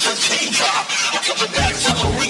to teacup. I cut the bags up